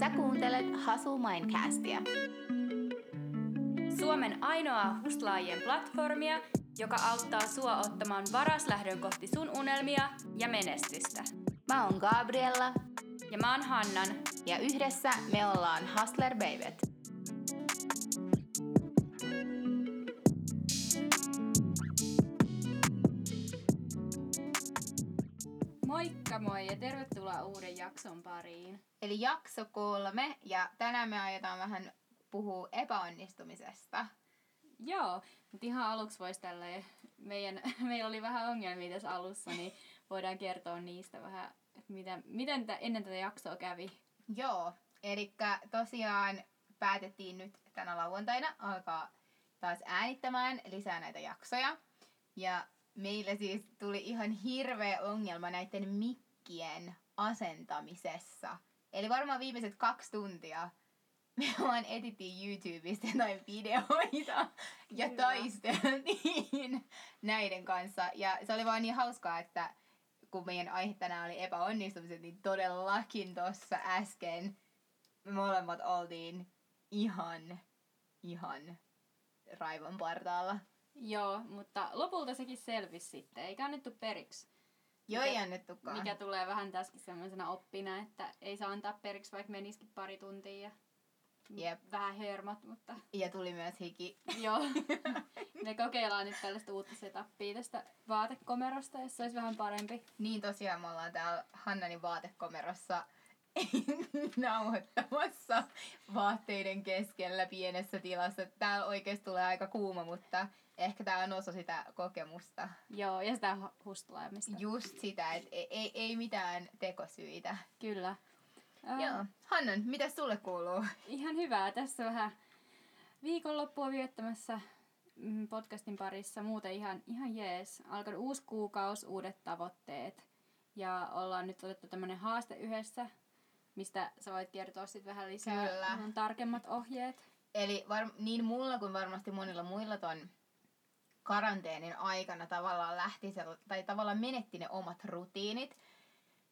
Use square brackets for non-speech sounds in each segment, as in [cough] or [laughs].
Sä kuuntelet Hustle Mindcastia. Suomen ainoa hustlaajien platformia, joka auttaa sua ottamaan varaslähdön kohti sun unelmia ja menestystä. Mä oon Gabriella Ja mä oon Hannan. ja yhdessä me ollaan Hustler Babyt. Moikka moi ja tervetuloa uuden jakson pariin. Eli jakso kolme ja tänään me aiotaan vähän puhua epäonnistumisesta. Joo, mutta ihan aluksi voisi tälleen, meidän, [laughs] meillä oli vähän ongelmia tässä alussa, niin voidaan kertoa niistä vähän, että mitä, miten tä, ennen tätä jaksoa kävi. Joo, eli tosiaan päätettiin nyt tänä lauantaina alkaa taas äänittämään lisää näitä jaksoja. Ja meille siis tuli ihan hirveä ongelma näiden mikkien asentamisessa. Eli varmaan viimeiset kaksi tuntia me vaan etittiin YouTubesta jotain videoita ja Kyllä. taisteltiin näiden kanssa. Ja se oli vaan niin hauskaa, että kun meidän aihe tänään oli epäonnistumiset, niin todellakin tuossa äsken me molemmat oltiin ihan, ihan raivon partaalla. Joo, mutta lopulta sekin selvisi sitten, eikä annettu periksi. Joo, ei annettukaan. Mikä tulee vähän tässäkin semmoisena oppina, että ei saa antaa periksi, vaikka menisikin pari tuntia ja Jep. vähän hermot, mutta Ja tuli myös hiki. joo. [laughs] Me kokeillaan nyt tällaista uutta setupia tästä vaatekomerosta, jos se olisi vähän parempi. Niin tosiaan me ollaan täällä Hannanin vaatekomerossa [laughs] nauhoittamassa vaatteiden keskellä pienessä tilassa. Täällä oikeasti tulee aika kuuma, mutta ehkä tää on osa sitä kokemusta. Joo, ja sitä hu- hustlaamista. Just sitä, että ei, ei, ei mitään tekosyitä. Kyllä. Ää, Joo. Hannan, mitä sulle kuuluu? Ihan hyvää. Tässä vähän viikonloppua viettämässä mm, podcastin parissa. Muuten ihan, ihan jees. Alkanut uusi kuukausi, uudet tavoitteet. Ja ollaan nyt otettu tämmönen haaste yhdessä, mistä sä voit kertoa sitten vähän lisää Kyllä. ihan tarkemmat ohjeet. Eli var- niin mulla kuin varmasti monilla muilla ton karanteenin aikana tavallaan lähti se, tai tavallaan menetti ne omat rutiinit.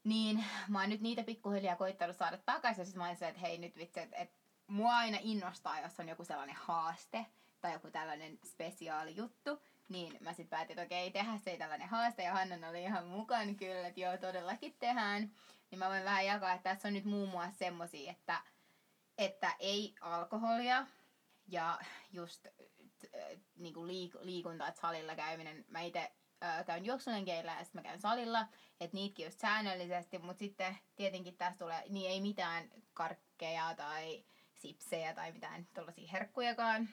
Niin mä oon nyt niitä pikkuhiljaa koittanut saada takaisin. Sit mä oon silleen, että hei nyt vitsi, että et, mua aina innostaa, jos on joku sellainen haaste tai joku tällainen spesiaali juttu. Niin mä sitten päätin, että okei, tehdään se tällainen haaste. Ja Hannan oli ihan mukaan kyllä, että joo, todellakin tehdään. Niin mä voin vähän jakaa, että tässä on nyt muun muassa semmosia, että että ei alkoholia ja just äh, niinku liik- liikunta, että salilla käyminen. Mä itse äh, käyn juoksulenkeillä ja sitten mä käyn salilla, että niitäkin just säännöllisesti, mutta sitten tietenkin tässä tulee, niin ei mitään karkkeja tai sipsejä tai mitään tuollaisia herkkujakaan.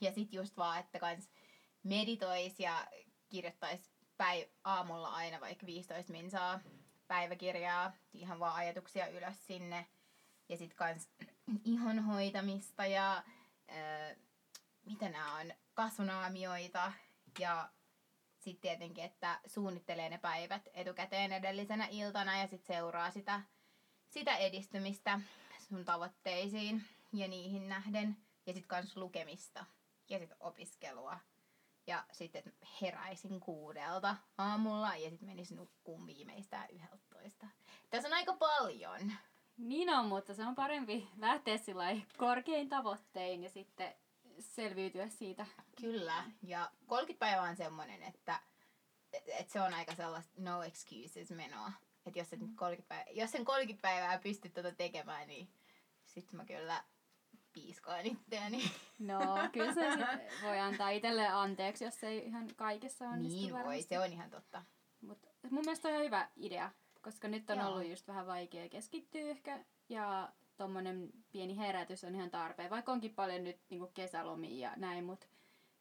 Ja sitten just vaan, että kans meditois ja kirjoittais päiv- aamulla aina vaikka 15 minsaa päiväkirjaa, ihan vaan ajatuksia ylös sinne. Ja sit kans [clears throat] ihon hoitamista ja mitä nämä on, kasvonaamioita ja sitten tietenkin, että suunnittelee ne päivät etukäteen edellisenä iltana ja sitten seuraa sitä, sitä edistymistä sun tavoitteisiin ja niihin nähden. Ja sitten kans lukemista ja sitten opiskelua. Ja sitten heräisin kuudelta aamulla ja sitten menisin nukkuun viimeistään yhdeltoista. Tässä on aika paljon. Niin on, mutta se on parempi lähteä korkein tavoittein ja sitten selviytyä siitä. Kyllä, ja 30 päivää on semmoinen, että, että se on aika sellaista no excuses menoa. Että jos, et nyt 30 päivää, jos sen 30 päivää pystyt tuota tekemään, niin sitten mä kyllä piiskaan itseäni. No, kyllä se sit voi antaa itselleen anteeksi, jos ei ihan kaikessa onnistu niin voi, varmasti. se on ihan totta. Mut mun mielestä on hyvä idea, koska nyt on Joo. ollut just vähän vaikea keskittyä ehkä. Ja tommonen pieni herätys on ihan tarpeen, vaikka onkin paljon nyt niinku kesälomia ja näin, mut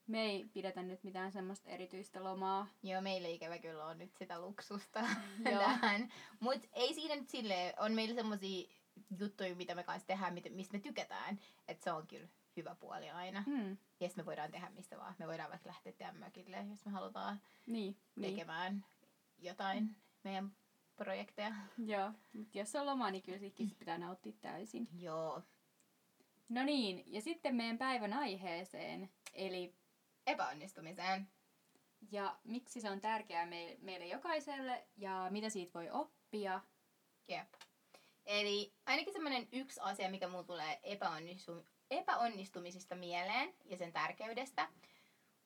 me ei pidetä nyt mitään semmoista erityistä lomaa. Joo, meillä ikävä kyllä on nyt sitä luksusta [laughs] [laughs] tähän. Mutta ei siinä nyt silleen, on meillä semmosia juttuja, mitä me kanssa tehdään, mistä me tykätään. Että se on kyllä hyvä puoli aina. Hmm. Ja sit me voidaan tehdä mistä vaan. Me voidaan vaikka lähteä tehdä mökille, jos me halutaan Niin, niin. tekemään jotain meidän projekteja. Joo, mutta jos on loma, niin kyllä siitäkin pitää nauttia täysin. Joo. No niin, ja sitten meidän päivän aiheeseen, eli Epäonnistumiseen. ja miksi se on tärkeää meille, meille jokaiselle ja mitä siitä voi oppia. Jep. Eli ainakin semmoinen yksi asia, mikä mulla tulee epäonnistu- epäonnistumisista mieleen ja sen tärkeydestä,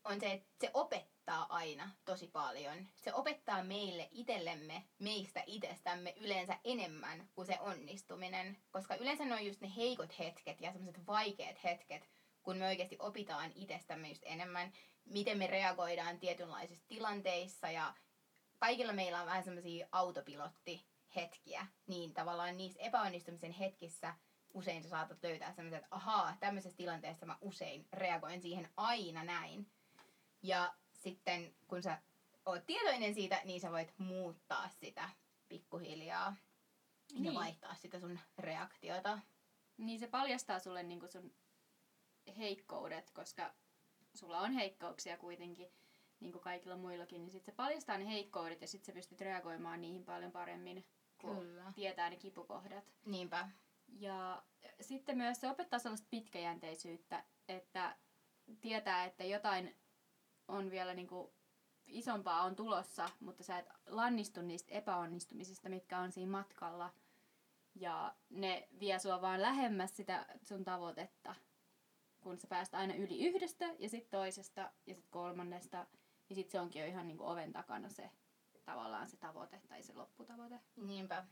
on se, että se opettaa aina tosi paljon. Se opettaa meille itsellemme, meistä itsestämme yleensä enemmän kuin se onnistuminen. Koska yleensä ne on just ne heikot hetket ja semmoiset vaikeat hetket, kun me oikeasti opitaan itsestämme just enemmän, miten me reagoidaan tietynlaisissa tilanteissa ja kaikilla meillä on vähän semmoisia autopilottihetkiä, niin tavallaan niissä epäonnistumisen hetkissä usein sä saatat löytää semmoisen, että ahaa, tämmöisessä tilanteessa mä usein reagoin siihen aina näin. Ja sitten kun sä oot tietoinen siitä, niin sä voit muuttaa sitä pikkuhiljaa niin. ja vaihtaa sitä sun reaktiota. Niin se paljastaa sulle niinku sun heikkoudet, koska sulla on heikkouksia kuitenkin, niin kuin kaikilla muillakin, niin sit se paljastaa ne heikkoudet ja sit sä pystyt reagoimaan niihin paljon paremmin, kun Kyllä. tietää ne kipukohdat. Niinpä. Ja sitten myös se opettaa sellaista pitkäjänteisyyttä, että tietää, että jotain on vielä niinku isompaa on tulossa, mutta sä et lannistu niistä epäonnistumisista, mitkä on siinä matkalla. Ja ne vie sua vaan lähemmäs sitä sun tavoitetta, kun sä pääst aina yli yhdestä ja sitten toisesta ja sitten kolmannesta. Ja sitten se onkin jo ihan niinku oven takana se tavallaan se tavoite tai se lopputavoite. Niinpä.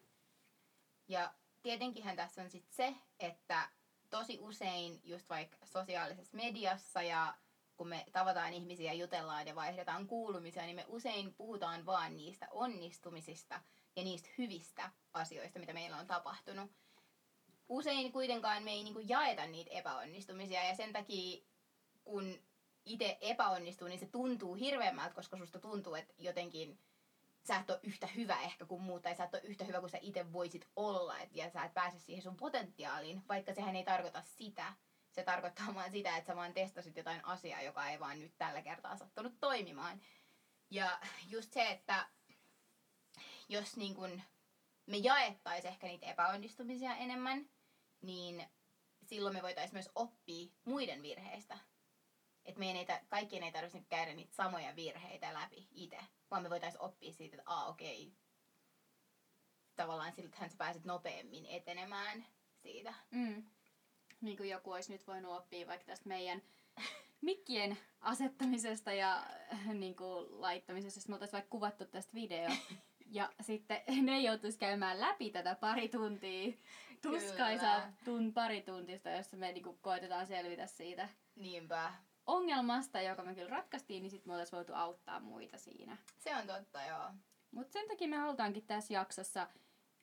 Ja tietenkinhän tässä on sitten se, että tosi usein just vaikka sosiaalisessa mediassa ja kun me tavataan ihmisiä, jutellaan ja vaihdetaan kuulumisia, niin me usein puhutaan vaan niistä onnistumisista ja niistä hyvistä asioista, mitä meillä on tapahtunut. Usein kuitenkaan me ei niinku jaeta niitä epäonnistumisia ja sen takia, kun itse epäonnistuu, niin se tuntuu hirveämmältä, koska susta tuntuu, että jotenkin sä et ole yhtä hyvä ehkä kuin muut, tai sä et ole yhtä hyvä kuin sä itse voisit olla, et, ja sä et pääse siihen sun potentiaaliin, vaikka sehän ei tarkoita sitä. Se tarkoittaa vaan sitä, että sä vaan testasit jotain asiaa, joka ei vaan nyt tällä kertaa sattunut toimimaan. Ja just se, että jos niin kun me jaettais ehkä niitä epäonnistumisia enemmän, niin silloin me voitaisiin myös oppia muiden virheistä. Että meidän ei, kaikkien ei tarvitsisi nyt käydä niitä samoja virheitä läpi itse, vaan me voitaisiin oppia siitä, että aa okei, tavallaan siltähän sä pääset nopeammin etenemään siitä. Mm. Niin kuin joku olisi nyt voinut oppia vaikka tästä meidän mikkien asettamisesta ja niin kuin laittamisesta, jos me oltaisiin vaikka kuvattu tästä video. Ja [laughs] sitten ne joutuisi käymään läpi tätä pari tuntia, tuskaisaa tun, pari tuntista, jossa me niin kuin koitetaan selvitä siitä Niinpä. ongelmasta, joka me kyllä ratkaistiin, niin sitten me oltaisiin voitu auttaa muita siinä. Se on totta, joo. Mutta sen takia me halutaankin tässä jaksossa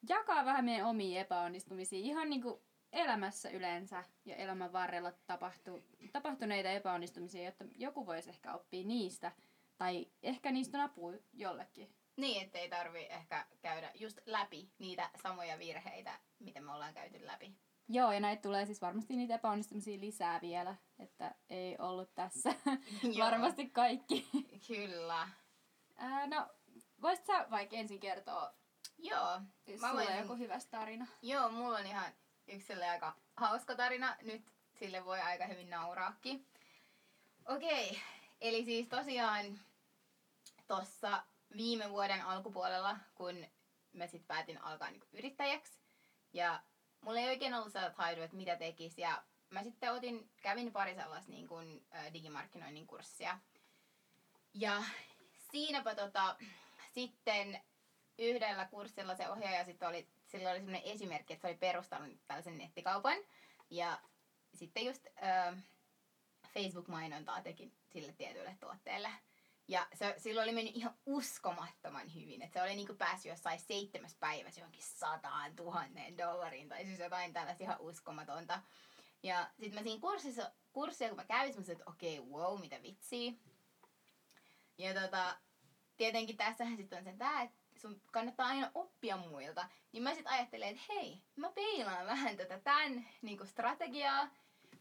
jakaa vähän meidän omia epäonnistumisia ihan niin kuin elämässä yleensä ja elämän varrella tapahtu, tapahtuneita epäonnistumisia, jotta joku voisi ehkä oppia niistä. Tai ehkä niistä on apua jollekin. Niin, ettei tarvi ehkä käydä just läpi niitä samoja virheitä, mitä me ollaan käyty läpi. Joo, ja näitä tulee siis varmasti niitä epäonnistumisia lisää vielä, että ei ollut tässä [laughs] varmasti kaikki. Kyllä. Ää, no, voisit sä vaikka ensin kertoa, Joo. Mä voin- joku hyvä tarina? Joo, mulla on ihan yksi aika hauska tarina. Nyt sille voi aika hyvin nauraakin. Okei, eli siis tosiaan tuossa viime vuoden alkupuolella, kun mä sit päätin alkaa niinku yrittäjäksi. Ja mulla ei oikein ollut sellaista haidua, että mitä tekis. Ja mä sitten otin, kävin pari sellaista niin digimarkkinoinnin kurssia. Ja siinäpä tota, sitten yhdellä kurssilla se ohjaaja sitten oli, sillä oli sellainen esimerkki, että se oli perustanut tällaisen nettikaupan. Ja sitten just ö, Facebook-mainontaa teki sille tietylle tuotteelle. Ja se, sillä oli mennyt ihan uskomattoman hyvin. Että se oli niinku päässyt jossain seitsemäs päivässä johonkin sataan tuhanteen dollariin. Tai siis jotain tällaista ihan uskomatonta. Ja sitten mä siinä kurssissa, kurssia kun mä kävin, mä sanoin, että okei, okay, wow, mitä vitsiä. Ja tota, tietenkin tässähän sitten on sen tää, että sun kannattaa aina oppia muilta. Niin mä sitten ajattelen, että hei, mä peilaan vähän tätä tämän niinku strategiaa.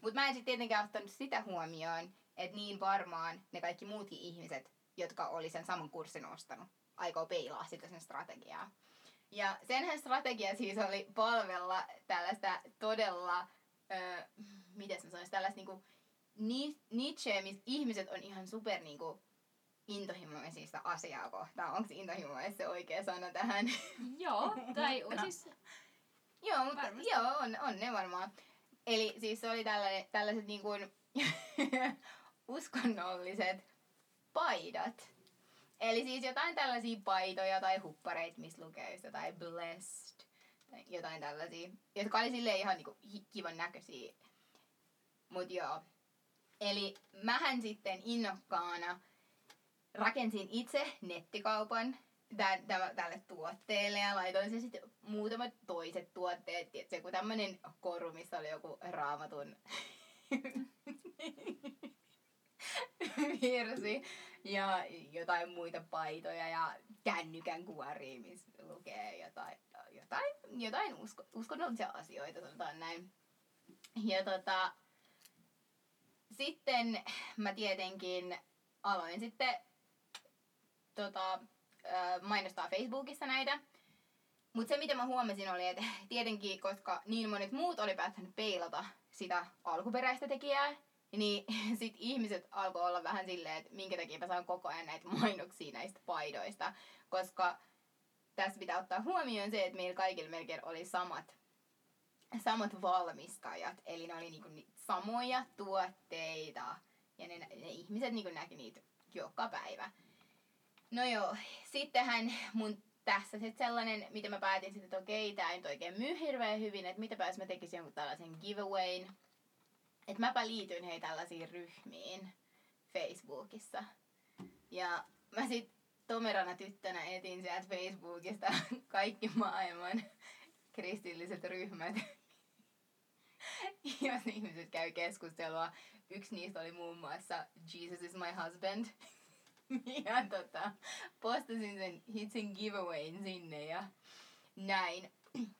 Mutta mä en sitten tietenkään ottanut sitä huomioon, että niin varmaan ne kaikki muutkin ihmiset, jotka oli sen saman kurssin ostanut, aikoo peilaa sitä sen strategiaa. Ja senhän strategia siis oli palvella tällaista todella, öö, miten mä sanoisin, tällaista niinku ni- nicheä, missä ihmiset on ihan super niinku intohimoisia sitä asiaa kohtaan. Onko intohimoinen se oikea sana tähän? [laughs] Joo, tai [laughs] siis Joo, mutta Varmasti. joo, on, on ne varmaan. Eli siis se oli tällainen, tällaiset niin kuin [laughs] uskonnolliset paidat. Eli siis jotain tällaisia paitoja tai huppareita, missä lukee just jotain blessed. Tai jotain tällaisia, jotka oli silleen ihan niinku kivan näköisiä. Mut joo. Eli mähän sitten innokkaana rakensin itse nettikaupan tä- tä- tälle tuotteelle ja laitoin se sitten muutamat toiset tuotteet. Se kun tämmönen koru, missä oli joku raamatun [laughs] virsi ja jotain muita paitoja ja kännykän kuoria, missä lukee jotain, jotain, jotain usko, uskonnollisia asioita, sanotaan näin. Ja tota, sitten mä tietenkin aloin sitten tota, mainostaa Facebookissa näitä. Mutta se mitä mä huomasin oli, että [laughs] tietenkin, koska niin monet muut oli päättänyt peilata sitä alkuperäistä tekijää, niin [laughs] sit ihmiset alkoi olla vähän silleen, että minkä takia mä saan koko ajan näitä mainoksia näistä paidoista. Koska tässä pitää ottaa huomioon se, että meillä kaikilla melkein oli samat, samat valmistajat. Eli ne oli niinku ni- samoja tuotteita. Ja ne, ne ihmiset niinku näki niitä joka päivä. No joo, sittenhän mun tässä sitten sellainen, mitä mä päätin sitten, että okei, tää ei nyt oikein myy hirveän hyvin, että mitä pääs mä tekisin jonkun tällaisen giveawayn. Että mäpä liityin hei tällaisiin ryhmiin Facebookissa. Ja mä sit tomerana tyttönä etin sieltä Facebookista [laughs] kaikki maailman kristilliset ryhmät. [laughs] Jos ihmiset käy keskustelua. Yksi niistä oli muun muassa Jesus is my husband. [laughs] [laughs] ja tota, postasin sen hitsin giveawayn sinne ja näin. [clears throat]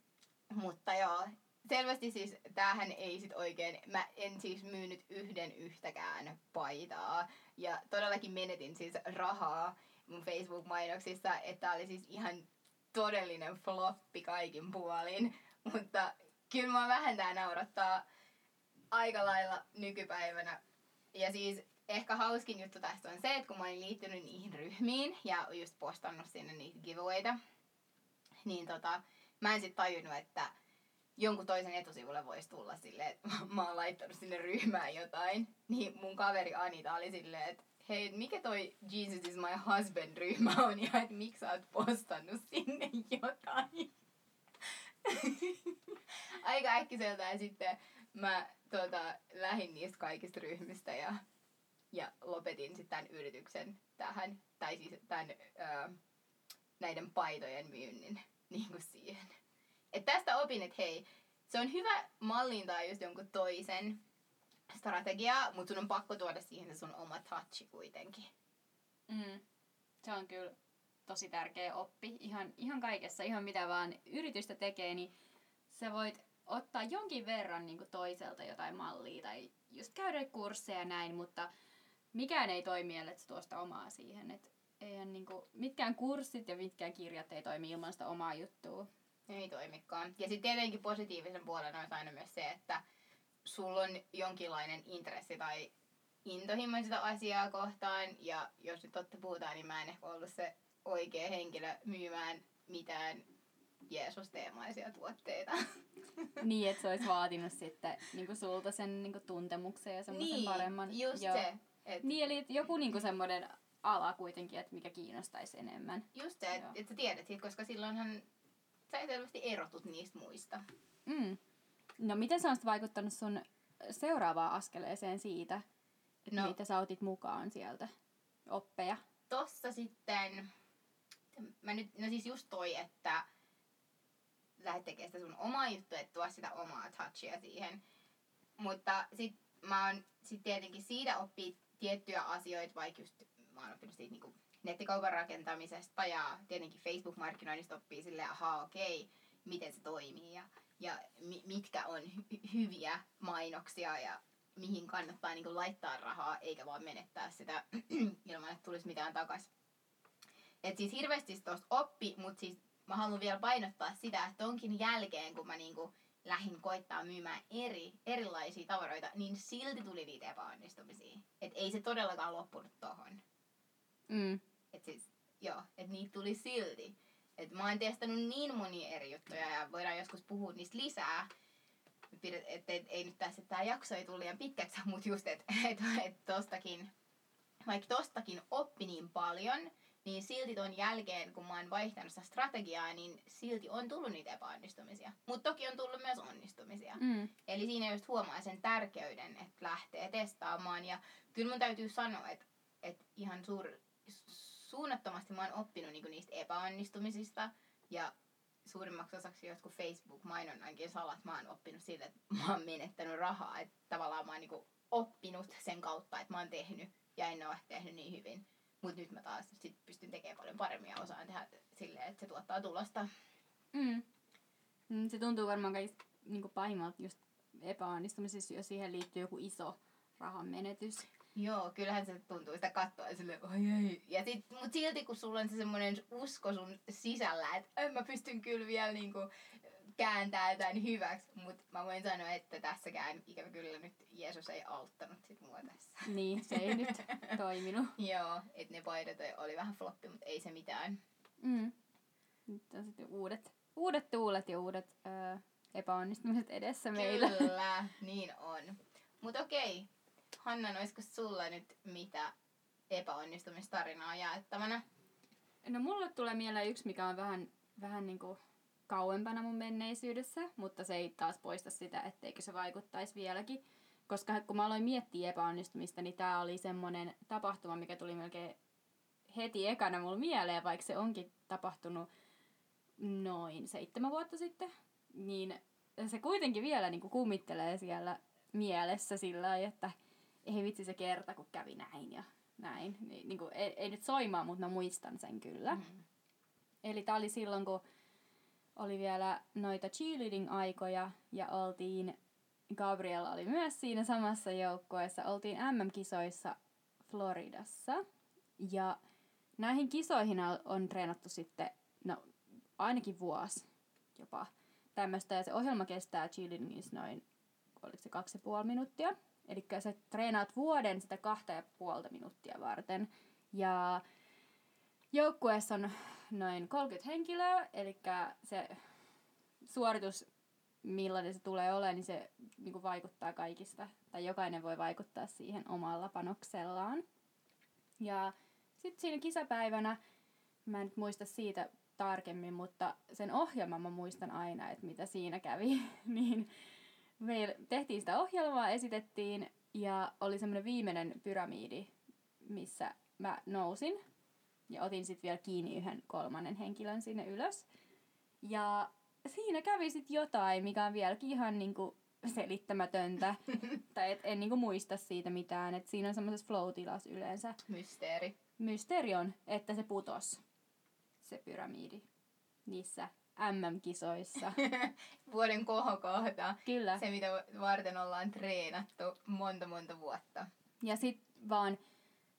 Mutta joo, selvästi siis tämähän ei sit oikein, mä en siis myynyt yhden yhtäkään paitaa. Ja todellakin menetin siis rahaa mun Facebook-mainoksissa, että oli siis ihan todellinen floppi kaikin puolin. Mutta kyllä mä vähän tää naurattaa aika lailla nykypäivänä. Ja siis ehkä hauskin juttu tästä on se, että kun mä olin liittynyt niihin ryhmiin ja just postannut sinne niitä giveawayta, niin tota, mä en sit tajunnut, että jonkun toisen etusivulle voisi tulla silleen, että [laughs] mä oon laittanut sinne ryhmään jotain. Niin mun kaveri Anita oli silleen, että hei, mikä toi Jesus is my husband ryhmä on [laughs] ja että miksi sä oot postannut sinne jotain. [laughs] Aika äkkiseltään sitten mä tota, lähdin niistä kaikista ryhmistä ja, ja lopetin sitten tämän yrityksen tähän, tai siis tämän, ö, näiden paitojen myynnin [laughs] niin kuin siihen. Et tästä opin, että hei, se on hyvä mallintaa just jonkun toisen strategiaa, mutta sun on pakko tuoda siihen se sun oma touchi kuitenkin. Mm. Se on kyllä tosi tärkeä oppi. Ihan, ihan kaikessa, ihan mitä vaan yritystä tekee, niin sä voit ottaa jonkin verran niin toiselta jotain mallia tai just käydä kursseja ja näin, mutta mikään ei toimi, ellei sä tuo sitä omaa siihen. Et eihän niin kuin, mitkään kurssit ja mitkään kirjat ei toimi ilman sitä omaa juttua. Ei toimikaan. Ja sitten tietenkin positiivisen puolen olisi aina myös se, että sulla on jonkinlainen intressi tai intohimo sitä asiaa kohtaan. Ja jos nyt totta puhutaan, niin mä en ehkä ollut se oikea henkilö myymään mitään Jeesus-teemaisia tuotteita. [laughs] niin, että se olisi vaatinut sitten niin kuin sulta sen niin kuin tuntemuksen ja semmoisen niin, paremman. just Joo. se. Et, Niin, eli joku niinku semmoinen ala kuitenkin, että mikä kiinnostaisi enemmän. Just se, että et sä tiedät siitä, koska silloinhan sä selvästi erotut niistä muista. Mm. No miten sä olisit vaikuttanut sun seuraavaan askeleeseen siitä, että No. no. mitä sä otit mukaan sieltä oppeja? tossa sitten, mä nyt, no siis just toi, että lähdet tekemään sitä sun omaa juttua, että tuo sitä omaa touchia siihen. Mutta sit mä oon sit tietenkin siitä oppii tiettyjä asioita, vaikka just mä oon oppinut siitä niinku nettikaupan rakentamisesta ja tietenkin Facebook-markkinoinnista oppii silleen, ahaa okei, miten se toimii ja, ja mi- mitkä on hy- hyviä mainoksia ja mihin kannattaa niinku laittaa rahaa, eikä vaan menettää sitä [clears throat] ilman, että tulisi mitään takas. Et siis hirveästi tuosta oppi, mutta siis mä haluan vielä painottaa sitä, että tonkin jälkeen, kun mä niinku lähdin koittaa myymään eri, erilaisia tavaroita, niin silti tuli niitä epäonnistumisia. Et ei se todellakaan loppunut tohon. Mm. Et siis, joo, et niitä tuli silti. Et mä oon testannut niin monia eri juttuja ja voidaan joskus puhua niistä lisää. Että et, et, ei nyt tässä, että tämä jakso ei tule liian pitkäksi, [laughs] mutta just, että et, et tostakin, vaikka tostakin oppi niin paljon, niin silti ton jälkeen, kun mä oon vaihtanut sitä strategiaa, niin silti on tullut niitä epäonnistumisia. Mutta toki on tullut myös onnistumisia. Mm. Eli siinä just huomaa sen tärkeyden, että lähtee testaamaan. Ja kyllä mun täytyy sanoa, että, että ihan suur, suunnattomasti mä oon oppinut niinku niistä epäonnistumisista. Ja suurimmaksi osaksi jotkut Facebook-mainonnankin salat mä oon oppinut siitä, että mä oon menettänyt rahaa. Että tavallaan mä oon niinku oppinut sen kautta, että mä oon tehnyt ja en ole tehnyt niin hyvin. Mutta nyt mä taas sit pystyn tekemään paljon paremmin ja osaan tehdä silleen, että se tuottaa tulosta. Mm. Mm, Se tuntuu varmaan kaikista niin pahimmalta just epäonnistumisessa, jos siihen liittyy joku iso rahan menetys. Joo, kyllähän se tuntuu sitä katsoa ja silleen, oi ei. Ja sit, mut silti kun sulla on se semmoinen usko sun sisällä, että mä pystyn kyllä vielä niinku kääntää jotain hyväksi, mutta mä voin sanoa, että tässäkään ikävä kyllä nyt Jeesus ei auttanut sit mua tässä. Niin, se ei nyt [laughs] toiminut. Joo, että ne paidat oli vähän floppi, mutta ei se mitään. Mm. Nyt on sitten uudet, uudet tuulet ja uudet öö, epäonnistumiset edessä meillä. Kyllä, niin on. Mutta okei, Hanna, olisiko sulla nyt mitä epäonnistumistarinaa jaettavana? No mulle tulee mieleen yksi, mikä on vähän, vähän niin kuin kauempana mun menneisyydessä, mutta se ei taas poista sitä, etteikö se vaikuttaisi vieläkin. Koska kun mä aloin miettiä epäonnistumista, niin tää oli semmonen tapahtuma, mikä tuli melkein heti ekana mulle mieleen, vaikka se onkin tapahtunut noin seitsemän vuotta sitten. Niin se kuitenkin vielä niin kuin kummittelee siellä mielessä sillä lailla, että ei vitsi se kerta, kun kävi näin ja näin. Niin, niin kuin, ei, ei nyt soimaa, mutta mä muistan sen kyllä. Mm. Eli tää oli silloin, kun oli vielä noita cheerleading-aikoja ja oltiin, Gabriella oli myös siinä samassa joukkueessa, oltiin MM-kisoissa Floridassa. Ja näihin kisoihin on- treenattu sitten, no ainakin vuosi jopa tämmöistä. Ja se ohjelma kestää cheerleadingissa noin, oliko se kaksi ja puoli minuuttia. Eli sä treenaat vuoden sitä kahta ja puolta minuuttia varten. Ja joukkueessa on noin 30 henkilöä, eli se suoritus, millainen se tulee olemaan, niin se niin vaikuttaa kaikista, tai jokainen voi vaikuttaa siihen omalla panoksellaan. Ja sitten siinä kisapäivänä, mä en nyt muista siitä tarkemmin, mutta sen ohjelman mä muistan aina, että mitä siinä kävi, [laughs] niin me tehtiin sitä ohjelmaa, esitettiin, ja oli semmoinen viimeinen pyramiidi, missä mä nousin ja otin sitten vielä kiinni yhden kolmannen henkilön sinne ylös. Ja siinä kävi sitten jotain, mikä on vieläkin ihan niinku selittämätöntä. [laughs] tai et en niinku muista siitä mitään. Et siinä on semmoisessa flow-tilassa yleensä. Mysteeri. Mysteeri on, että se putos, se pyramiidi, niissä MM-kisoissa. [laughs] Vuoden kohokohta. Kyllä. Se, mitä varten ollaan treenattu monta monta vuotta. Ja sitten vaan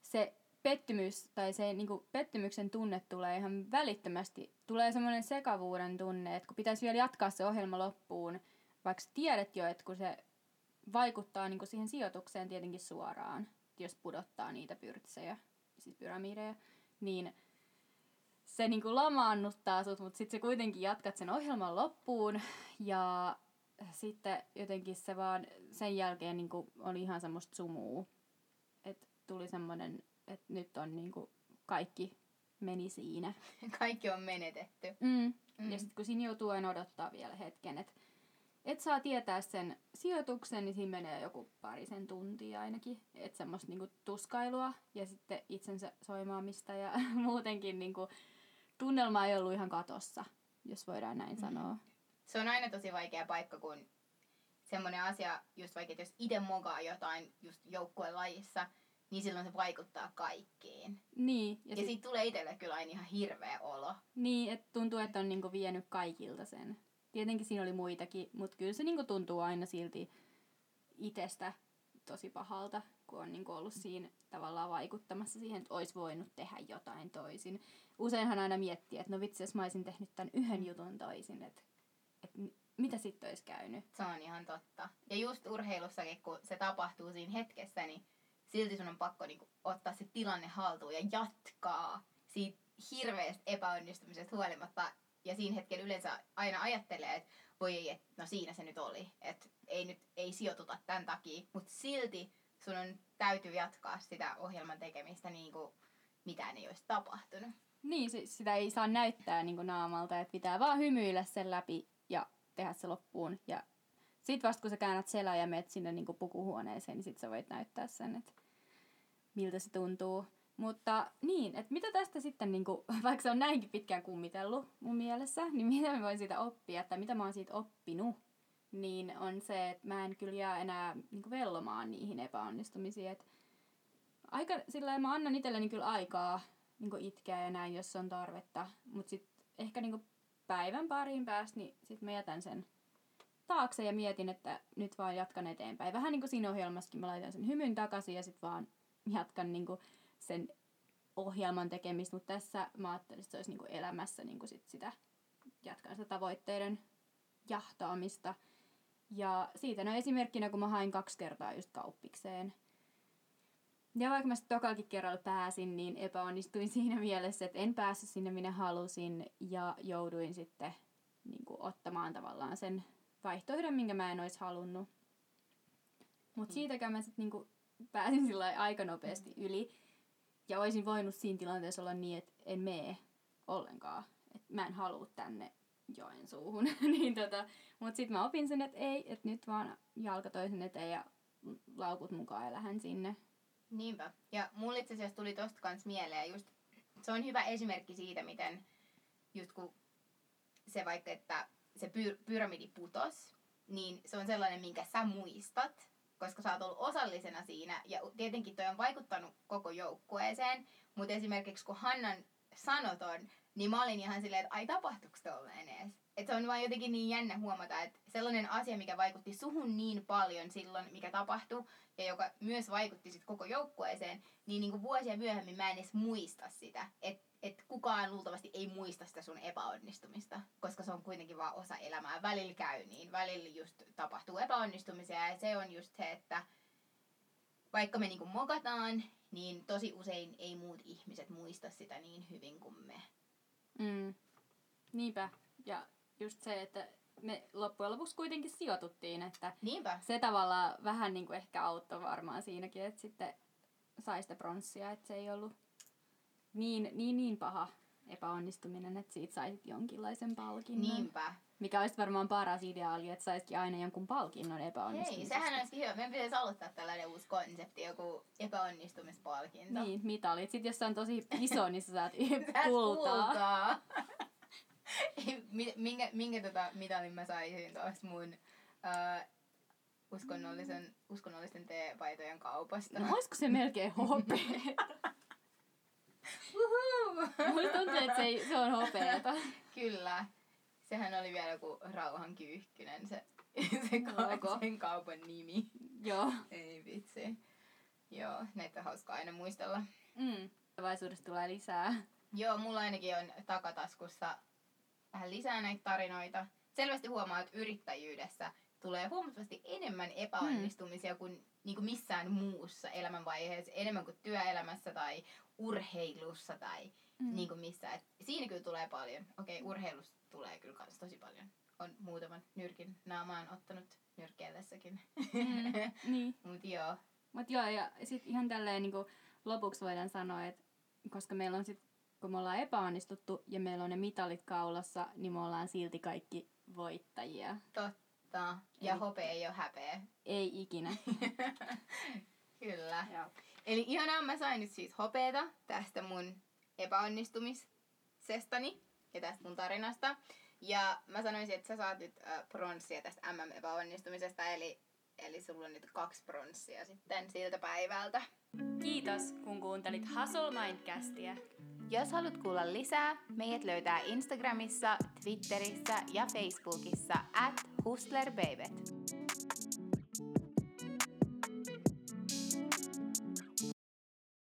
se pettymys tai se niinku pettymyksen tunne tulee ihan välittömästi. Tulee semmoinen sekavuuden tunne, että kun pitäisi vielä jatkaa se ohjelma loppuun, vaikka tiedät jo, että kun se vaikuttaa niinku siihen sijoitukseen tietenkin suoraan, jos pudottaa niitä pyrtsejä, siis pyramideja, niin se niinku lamaannuttaa sut, mutta sitten sä kuitenkin jatkat sen ohjelman loppuun ja sitten jotenkin se vaan sen jälkeen niinku oli ihan semmoista sumua. Et tuli semmoinen, että nyt on niinku kaikki meni siinä. [laughs] Kaikki on menetetty. Mm. Mm. Ja sitten kun siinä joutuu aina odottaa vielä hetken, että et saa tietää sen sijoituksen, niin siinä menee joku parisen tuntia ainakin. Että semmoista niinku tuskailua ja sitten itsensä soimaamista ja [laughs] muutenkin niinku tunnelma ei ollut ihan katossa, jos voidaan näin Mm. sanoa. Se on aina tosi vaikea paikka, kun semmoinen asia, just vaikka että jos itse mokaa jotain just joukkueen lajissa, niin silloin se vaikuttaa kaikkiin. Niin, ja Ja, sit, siitä tulee itselle kyllä aina ihan hirveä olo. niin että tuntuu, että on niinku vienyt kaikilta sen. Tietenkin siinä oli muitakin, mutta kyllä se niinku tuntuu aina silti itsestä tosi pahalta, kun on niinku ollut siinä tavallaan vaikuttamassa siihen, että olisi voinut tehdä jotain toisin. Useinhan aina miettii, että no vitsi, jos mä olisin tehnyt tämän yhden jutun toisin, että, että mi- mitä sitten olisi käynyt. Se on ihan totta. Ja just urheilussakin, kun se tapahtuu siinä hetkessä, niin silti sun on pakko niinku ottaa se tilanne haltuun ja jatkaa siitä hirveästä epäonnistumisesta huolimatta. Ja siinä hetkellä yleensä aina ajattelee, että voi ei, että no siinä se nyt oli. Että ei nyt ei sijoituta tämän takia. Mutta silti sun on täytyy jatkaa sitä ohjelman tekemistä niin kuin mitään ei olisi tapahtunut. Niin, sitä ei saa näyttää niin kuin naamalta, että pitää vaan hymyillä sen läpi ja tehdä se loppuun. Ja sit vasta kun sä käännät selää ja menet sinne niin kuin pukuhuoneeseen, niin sit sä voit näyttää sen, että miltä se tuntuu. Mutta niin, että mitä tästä sitten, niin kuin, [laughs] vaikka se on näinkin pitkään kummitellut mun mielessä, niin mitä mä voin siitä oppia, tai mitä mä oon siitä oppinut, niin on se, että mä en kyllä jää enää niin kuin vellomaan niihin epäonnistumisiin. Että aika sillä mä annan itselleni kyllä aikaa niin itkeä ja näin, jos on tarvetta. Mutta sitten ehkä niin päivän pariin päästä, niin sitten mä jätän sen taakse ja mietin, että nyt vaan jatkan eteenpäin. Vähän niin kuin siinä ohjelmassakin mä laitan sen hymyn takaisin ja sitten vaan [laughs] jatkan niin kuin sen ohjelman tekemistä, mutta tässä mä ajattelin, että se olisi niin kuin elämässä niin kuin sit sitä, jatkan sitä tavoitteiden jahtaamista. Ja siitä no esimerkkinä, kun mä hain kaksi kertaa just kauppikseen. Ja vaikka mä sitten tokallakin kerralla pääsin, niin epäonnistuin [laughs] siinä mielessä, että en päässyt sinne minne halusin ja jouduin sitten niin kuin, ottamaan tavallaan sen vaihtoehdon, minkä mä en olisi halunnut. Mutta mm. siitäkään mä sitten niin pääsin sillä aika nopeasti yli. Ja olisin voinut siinä tilanteessa olla niin, että en mene ollenkaan. Että mä en halua tänne Joensuuhun. [laughs] niin tota, mutta sitten mä opin sen, että ei, että nyt vaan jalka toisen eteen ja laukut mukaan ja lähden sinne. Niinpä. Ja mulle itse asiassa tuli tosta kans mieleen just, se on hyvä esimerkki siitä, miten just kun se vaikka, että se pyr- pyramidi putos, niin se on sellainen, minkä sä muistat, koska sä oot ollut osallisena siinä. Ja tietenkin toi on vaikuttanut koko joukkueeseen, mutta esimerkiksi kun Hannan sanoton, niin mä olin ihan silleen, että ai tapahtuuko tolleen edes? Että se on vaan jotenkin niin jännä huomata, että sellainen asia, mikä vaikutti suhun niin paljon silloin, mikä tapahtui, ja joka myös vaikutti sit koko joukkueeseen, niin, niin kuin vuosia myöhemmin mä en edes muista sitä. Että et kukaan luultavasti ei muista sitä sun epäonnistumista, koska se on kuitenkin vaan osa elämää. Välillä käy niin, välillä just tapahtuu epäonnistumisia, ja se on just se, että vaikka me niinku mokataan, niin tosi usein ei muut ihmiset muista sitä niin hyvin kuin me. Mm. Niinpä. Ja just se, että me loppujen lopuksi kuitenkin sijoituttiin, että Niinpä. se tavallaan vähän niin kuin ehkä auttoi varmaan siinäkin, että sitten sai sitä pronssia, että se ei ollut niin, niin, niin paha epäonnistuminen, että siitä saisit jonkinlaisen palkinnon. Niinpä. Mikä olisi varmaan paras ideaali, että saisitkin aina jonkun palkinnon epäonnistumisesta. Hei, sehän olisi hyvä. Meidän pitäisi aloittaa tällainen uusi konsepti, joku epäonnistumispalkinto. Niin, mitalit. Sitten jos se on tosi iso, niin sä saat [laughs] kultaa. kultaa. minkä, minkä tota mitalin mä saisin tuosta mun uh, uskonnollisen, uskonnollisten teepaitojen kaupasta? No olisiko se melkein hopea? [laughs] [laughs] Musta tuntuu, että se, ei, se on hopeeta. [laughs] Kyllä. Sehän oli vielä joku rauhan kyyhkynen, se, se ka- sen kaupan nimi. Joo. Ei vitsi. Joo, näitä on hauska aina muistella. Mm. Tulevaisuudessa tulee lisää. Joo, mulla ainakin on takataskussa vähän lisää näitä tarinoita. Selvästi huomaa, että yrittäjyydessä tulee huomattavasti enemmän epäonnistumisia mm. kuin, niin kuin missään muussa elämänvaiheessa, enemmän kuin työelämässä tai urheilussa tai mm. niin kuin missä. Et siinä kyllä tulee paljon. Okei, okay, urheilussa tulee kyllä kans tosi paljon. On muutaman nyrkin naamaan ottanut nyrkkeellessäkin. Mm, niin. [laughs] Mut joo. Mut joo, ja sit ihan tälleen niin lopuksi voidaan sanoa, että koska meillä on sit, kun me ollaan epäonnistuttu ja meillä on ne mitalit kaulassa, niin me ollaan silti kaikki voittajia. Totta. Ja Eli... hopea ei ole häpeä. Ei ikinä. [laughs] Kyllä. Joo. Eli ihanaa, mä sain nyt siis hopeeta tästä mun epäonnistumisestani ja tästä mun tarinasta. Ja mä sanoisin, että sä saat nyt äh, pronssia tästä MM-epäonnistumisesta, eli, eli sulla on nyt kaksi pronssia sitten siltä päivältä. Kiitos, kun kuuntelit Hustle Mindcastia. Jos haluat kuulla lisää, meidät löytää Instagramissa, Twitterissä ja Facebookissa at hustlerbabyt.